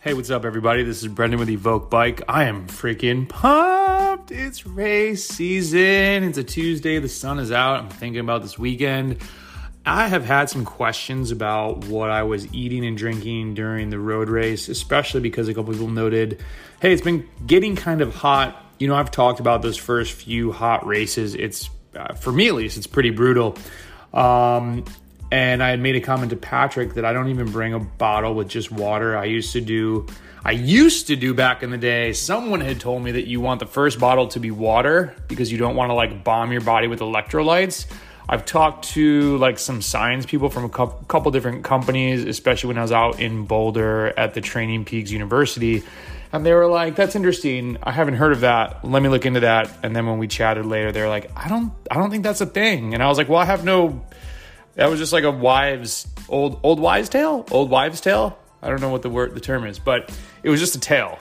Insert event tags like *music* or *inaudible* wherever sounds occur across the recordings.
Hey, what's up, everybody? This is Brendan with Evoke Bike. I am freaking pumped. It's race season. It's a Tuesday. The sun is out. I'm thinking about this weekend. I have had some questions about what I was eating and drinking during the road race, especially because a couple people noted, hey, it's been getting kind of hot. You know, I've talked about those first few hot races. It's, uh, for me at least, it's pretty brutal. Um, and I had made a comment to Patrick that I don't even bring a bottle with just water. I used to do I used to do back in the day. Someone had told me that you want the first bottle to be water because you don't want to like bomb your body with electrolytes. I've talked to like some science people from a couple different companies, especially when I was out in Boulder at the Training Peaks University. And they were like, "That's interesting. I haven't heard of that. Let me look into that." And then when we chatted later, they're like, "I don't, I don't think that's a thing." And I was like, "Well, I have no that was just like a wives old old wives tale, old wives tale. I don't know what the word the term is, but it was just a tale.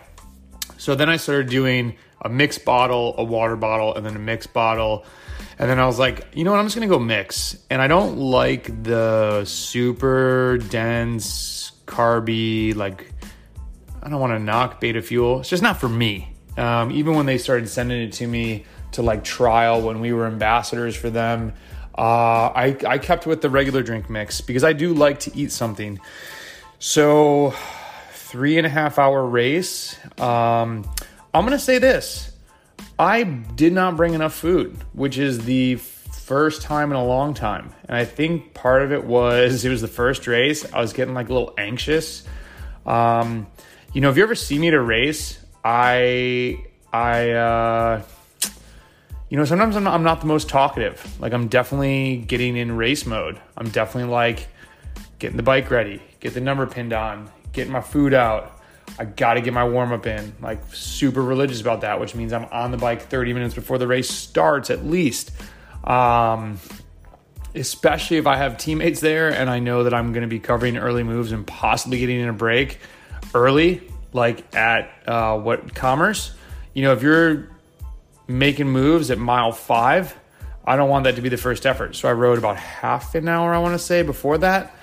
So then I started doing a mixed bottle, a water bottle, and then a mixed bottle. And then I was like, you know what? I'm just gonna go mix. And I don't like the super dense, carby, like I don't want to knock beta fuel. It's just not for me. Um, even when they started sending it to me to like trial when we were ambassadors for them, uh, I, I kept with the regular drink mix because I do like to eat something. So, three and a half hour race. Um, I'm going to say this I did not bring enough food, which is the first time in a long time. And I think part of it was *laughs* it was the first race. I was getting like a little anxious. Um, you know, if you ever see me at a race, I, I, uh, you know, sometimes I'm not, I'm not the most talkative. Like I'm definitely getting in race mode. I'm definitely like getting the bike ready, get the number pinned on, getting my food out. I got to get my warm up in. Like super religious about that, which means I'm on the bike 30 minutes before the race starts at least. Um, especially if I have teammates there and I know that I'm going to be covering early moves and possibly getting in a break early, like at uh, what commerce. You know, if you're making moves at mile five. I don't want that to be the first effort. So I rode about half an hour, I want to say, before that,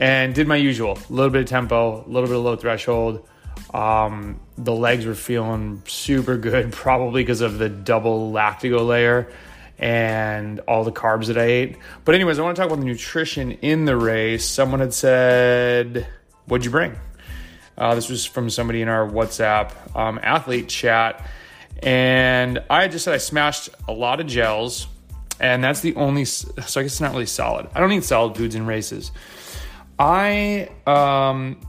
and did my usual a little bit of tempo, a little bit of low threshold. Um, the legs were feeling super good, *laughs* probably because of the double lactigo layer and all the carbs that I ate. But, anyways, I want to talk about the nutrition in the race. Someone had said, What'd you bring? Uh, this was from somebody in our WhatsApp um, athlete chat and I just said I smashed a lot of gels, and that's the only. So I guess it's not really solid. I don't eat solid foods in races. I um,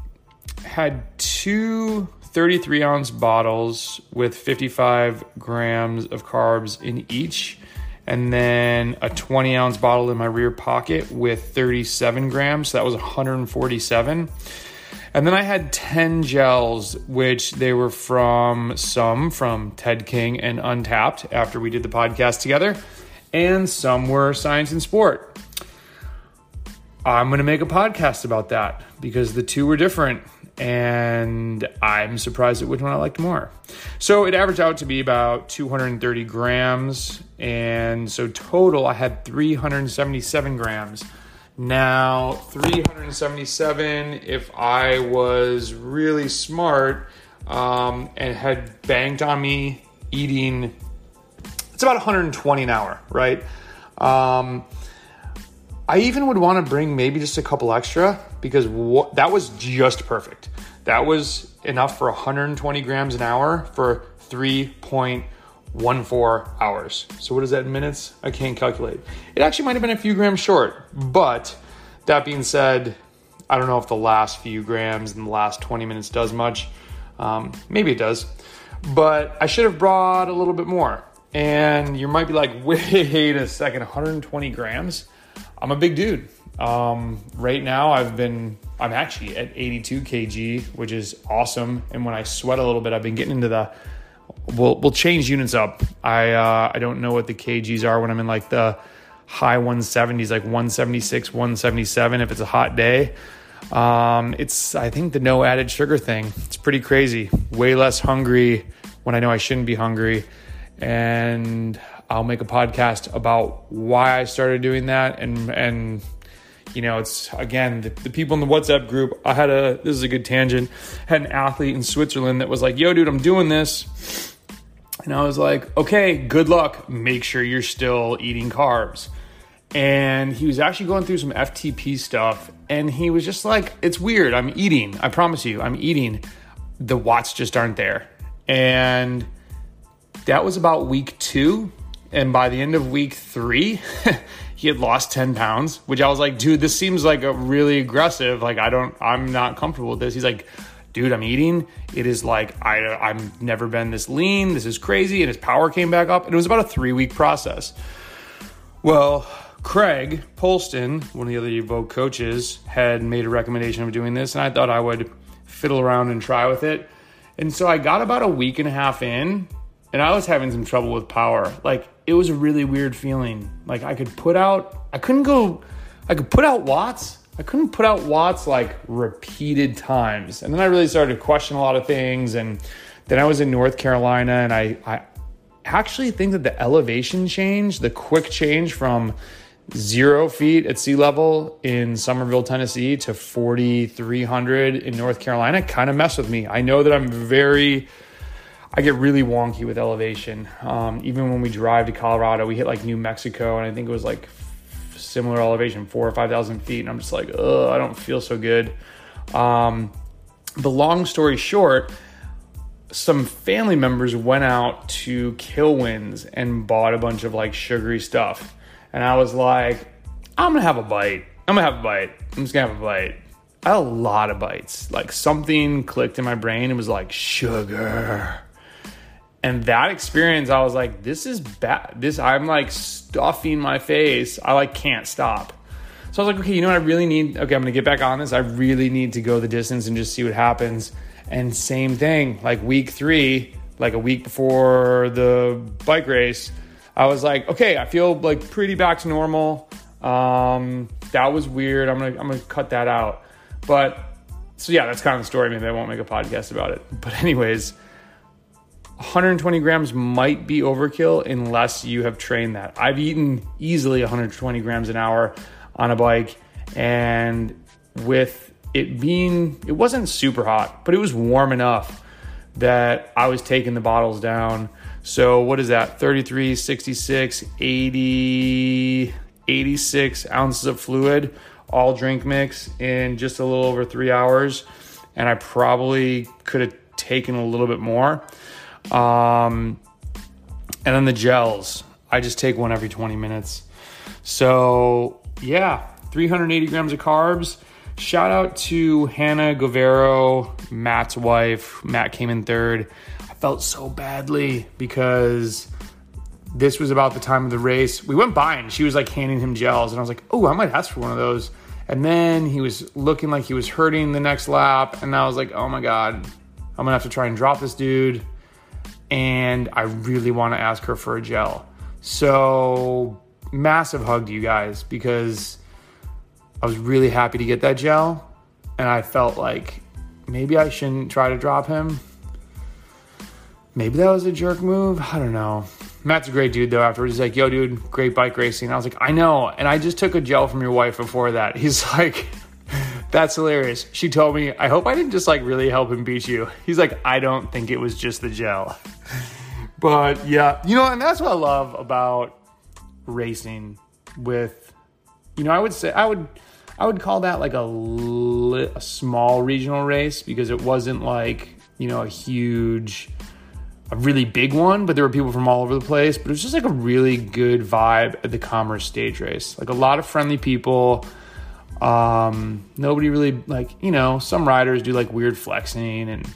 had two 33 ounce bottles with 55 grams of carbs in each, and then a 20 ounce bottle in my rear pocket with 37 grams. So that was 147. And then I had 10 gels, which they were from some from Ted King and Untapped after we did the podcast together, and some were Science in Sport. I'm going to make a podcast about that because the two were different and I'm surprised at which one I liked more. So it averaged out to be about 230 grams, and so total I had 377 grams now, 377, if I was really smart um, and had banked on me eating, it's about 120 an hour, right? Um, I even would want to bring maybe just a couple extra because that was just perfect. That was enough for 120 grams an hour for 3.1 one four hours. So what is that in minutes? I can't calculate. It actually might have been a few grams short, but that being said, I don't know if the last few grams in the last 20 minutes does much. Um, maybe it does, but I should have brought a little bit more. And you might be like, *laughs* wait a second, 120 grams? I'm a big dude. Um, right now, I've been, I'm actually at 82 kg, which is awesome. And when I sweat a little bit, I've been getting into the we'll we'll change units up. I uh, I don't know what the kgs are when I'm in like the high 170s, like 176, 177 if it's a hot day. Um, it's I think the no added sugar thing. It's pretty crazy. Way less hungry when I know I shouldn't be hungry, and I'll make a podcast about why I started doing that and and you know, it's again the, the, people in the WhatsApp group. I had a this is a good tangent. Had an athlete in Switzerland that was like, "Yo, dude, I'm doing this," and I was like, "Okay, good luck. Make sure you're still eating carbs." And he was actually going through some FTP stuff, and he was just like, "It's weird. I'm eating. I promise you, I'm eating. The watts just aren't there." And that was about week two. And by the end of week three, *laughs* he had lost 10 pounds, which I was like, dude, this seems like a really aggressive. Like, I don't, I'm not comfortable with this. He's like, dude, I'm eating. It is like, I, I've never been this lean. This is crazy. And his power came back up. And it was about a three week process. Well, Craig Polston, one of the other Evoke coaches, had made a recommendation of doing this. And I thought I would fiddle around and try with it. And so I got about a week and a half in and I was having some trouble with power. Like it was a really weird feeling. Like I could put out, I couldn't go, I could put out watts. I couldn't put out watts like repeated times. And then I really started to question a lot of things. And then I was in North Carolina and I, I actually think that the elevation change, the quick change from zero feet at sea level in Somerville, Tennessee to 4,300 in North Carolina kind of messed with me. I know that I'm very I get really wonky with elevation. Um, even when we drive to Colorado, we hit like New Mexico, and I think it was like similar elevation, four or five thousand feet, and I'm just like, ugh, I don't feel so good. Um, the long story short, some family members went out to Kilwins and bought a bunch of like sugary stuff, and I was like, I'm gonna have a bite. I'm gonna have a bite. I'm just gonna have a bite. I had a lot of bites. Like something clicked in my brain. It was like sugar and that experience, I was like, this is bad. This, I'm like stuffing my face. I like can't stop. So I was like, okay, you know what? I really need, okay, I'm gonna get back on this. I really need to go the distance and just see what happens. And same thing, like week three, like a week before the bike race, I was like, okay, I feel like pretty back to normal. Um, that was weird. I'm gonna, I'm gonna cut that out. But so yeah, that's kind of the story. Maybe I won't make a podcast about it. *laughs* But anyways, 120 grams might be overkill unless you have trained that. I've eaten easily 120 grams an hour on a bike, and with it being, it wasn't super hot, but it was warm enough that I was taking the bottles down. So, what is that? 33, 66, 80, 86 ounces of fluid, all drink mix in just a little over three hours. And I probably could have taken a little bit more. Um, and then the gels, I just take one every 20 minutes. So, yeah, 380 grams of carbs. Shout out to Hannah Govero, Matt's wife. Matt came in third. I felt so badly because this was about the time of the race. We went by and she was like handing him gels, and I was like, oh, I might ask for one of those. And then he was looking like he was hurting the next lap, and I was like, oh my God, I'm gonna have to try and drop this dude and I really want to ask her for a gel. So, massive hug to you guys because I was really happy to get that gel, and I felt like maybe I shouldn't try to drop him. Maybe that was a jerk move. I don't know. Matt's a great dude though. Afterwards, he's like, "Yo, dude, great bike racing." I was like, "I know," and I just took a gel from your wife before that. *laughs* He's like. That's hilarious. She told me, I hope I didn't just like really help him beat you. He's like, I don't think it was just the gel. *laughs* But yeah, you know, and that's what I love about racing with, you know, I would say, I would, I would call that like a, li- a small regional race because it wasn't like, you know, a huge, a really big one, but there were people from all over the place. But it was just like a really good vibe at the Commerce stage race. Like a lot of friendly people um, nobody really like you know some riders do like weird flexing and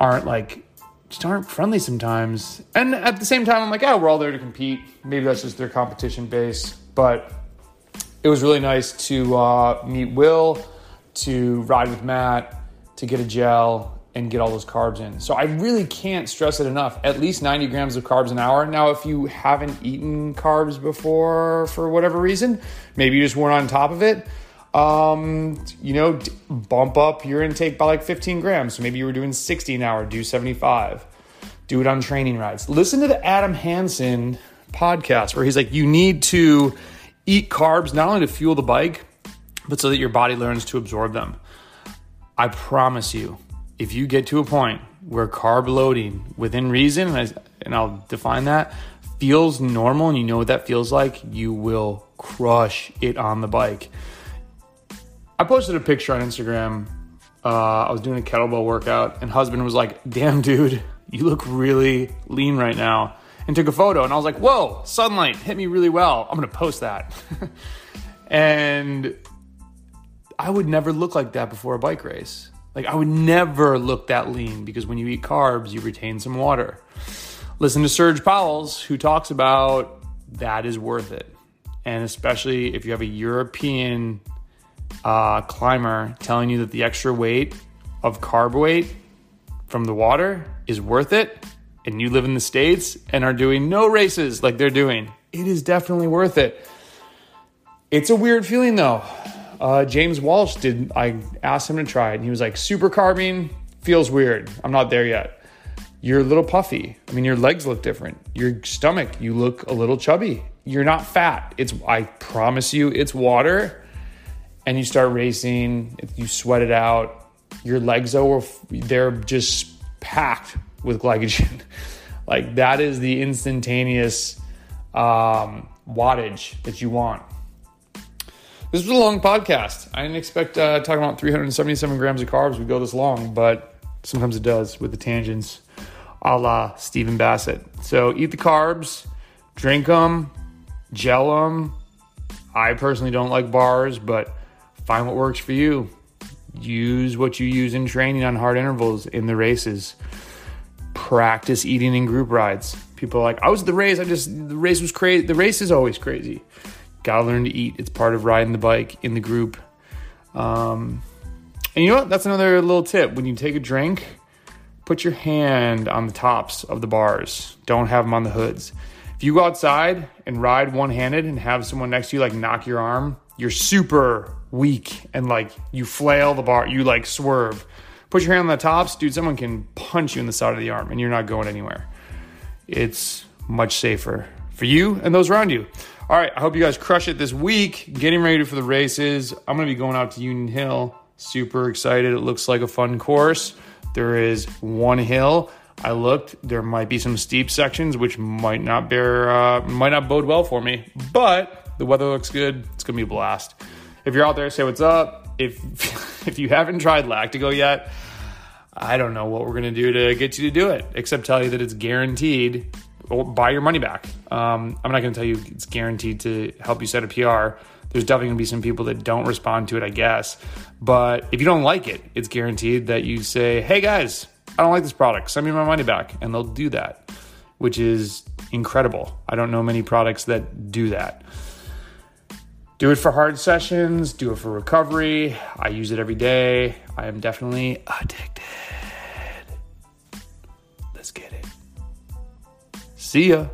aren't like just aren't friendly sometimes. And at the same time, I'm like, oh, we're all there to compete. Maybe that's just their competition base. But it was really nice to uh, meet Will, to ride with Matt, to get a gel, and get all those carbs in. So I really can't stress it enough. At least 90 grams of carbs an hour. Now, if you haven't eaten carbs before for whatever reason, maybe you just weren't on top of it. Um, you know, bump up your intake by like 15 grams. So maybe you were doing 60 an hour, do 75. Do it on training rides. Listen to the Adam Hansen podcast where he's like, you need to eat carbs not only to fuel the bike, but so that your body learns to absorb them. I promise you, if you get to a point where carb loading within reason, and, I, and I'll define that, feels normal and you know what that feels like, you will crush it on the bike. I posted a picture on Instagram. Uh, I was doing a kettlebell workout, and husband was like, "Damn, dude, you look really lean right now," and took a photo. And I was like, "Whoa, sunlight hit me really well. I'm gonna post that." *laughs* and I would never look like that before a bike race. Like I would never look that lean because when you eat carbs, you retain some water. Listen to Serge Pauwels who talks about that is worth it. And especially if you have a European uh, climber telling you that the extra weight of carb weight from the water is worth it, and you live in the States and are doing no races like they're doing, it is definitely worth it. It's a weird feeling though. Uh, James Walsh did, I asked him to try it, and he was like, super carbine feels weird. I'm not there yet. You're a little puffy. I mean, your legs look different. Your stomach, you look a little chubby. You're not fat. It's, I promise you, it's water and you start racing, you sweat it out. Your legs, though, they're just packed with glycogen. *laughs* like that is the instantaneous um, wattage that you want. This was a long podcast. I didn't expect uh, talking about 377 grams of carbs would go this long, but sometimes it does with the tangents, a la Stephen Bassett. So eat the carbs, drink them, gel them. I personally don't like bars, but find what works for you. Use what you use in training on hard intervals in the races. Practice eating in group rides. People are like, I was at the race. I just, the race was crazy. The race is always crazy. Gotta learn to eat. It's part of riding the bike in the group. Um, and you know what? That's another little tip. When you take a drink, put your hand on the tops of the bars. Don't have them on the hoods. If you go outside and ride one handed and have someone next to you like knock your arm, you're super weak and like you flail the bar, you like swerve. Put your hand on the tops, dude, someone can punch you in the side of the arm and you're not going anywhere. It's much safer for you and those around you. All right, I hope you guys crush it this week. Getting ready for the races. I'm going to be going out to Union Hill. Super excited. It looks like a fun course. There is one hill. I looked. There might be some steep sections, which might not bear, uh, might not bode well for me. But the weather looks good. It's gonna be a blast. If you're out there, say what's up. If *laughs* if you haven't tried Lactigo yet, I don't know what we're gonna do to get you to do it, except tell you that it's guaranteed. Or buy your money back. Um, I'm not gonna tell you it's guaranteed to help you set a PR. There's definitely gonna be some people that don't respond to it, I guess. But if you don't like it, it's guaranteed that you say, "Hey guys, I don't like this product. Send me my money back," and they'll do that, which is incredible. I don't know many products that do that. Do it for hard sessions, do it for recovery. I use it every day. I am definitely addicted. See ya.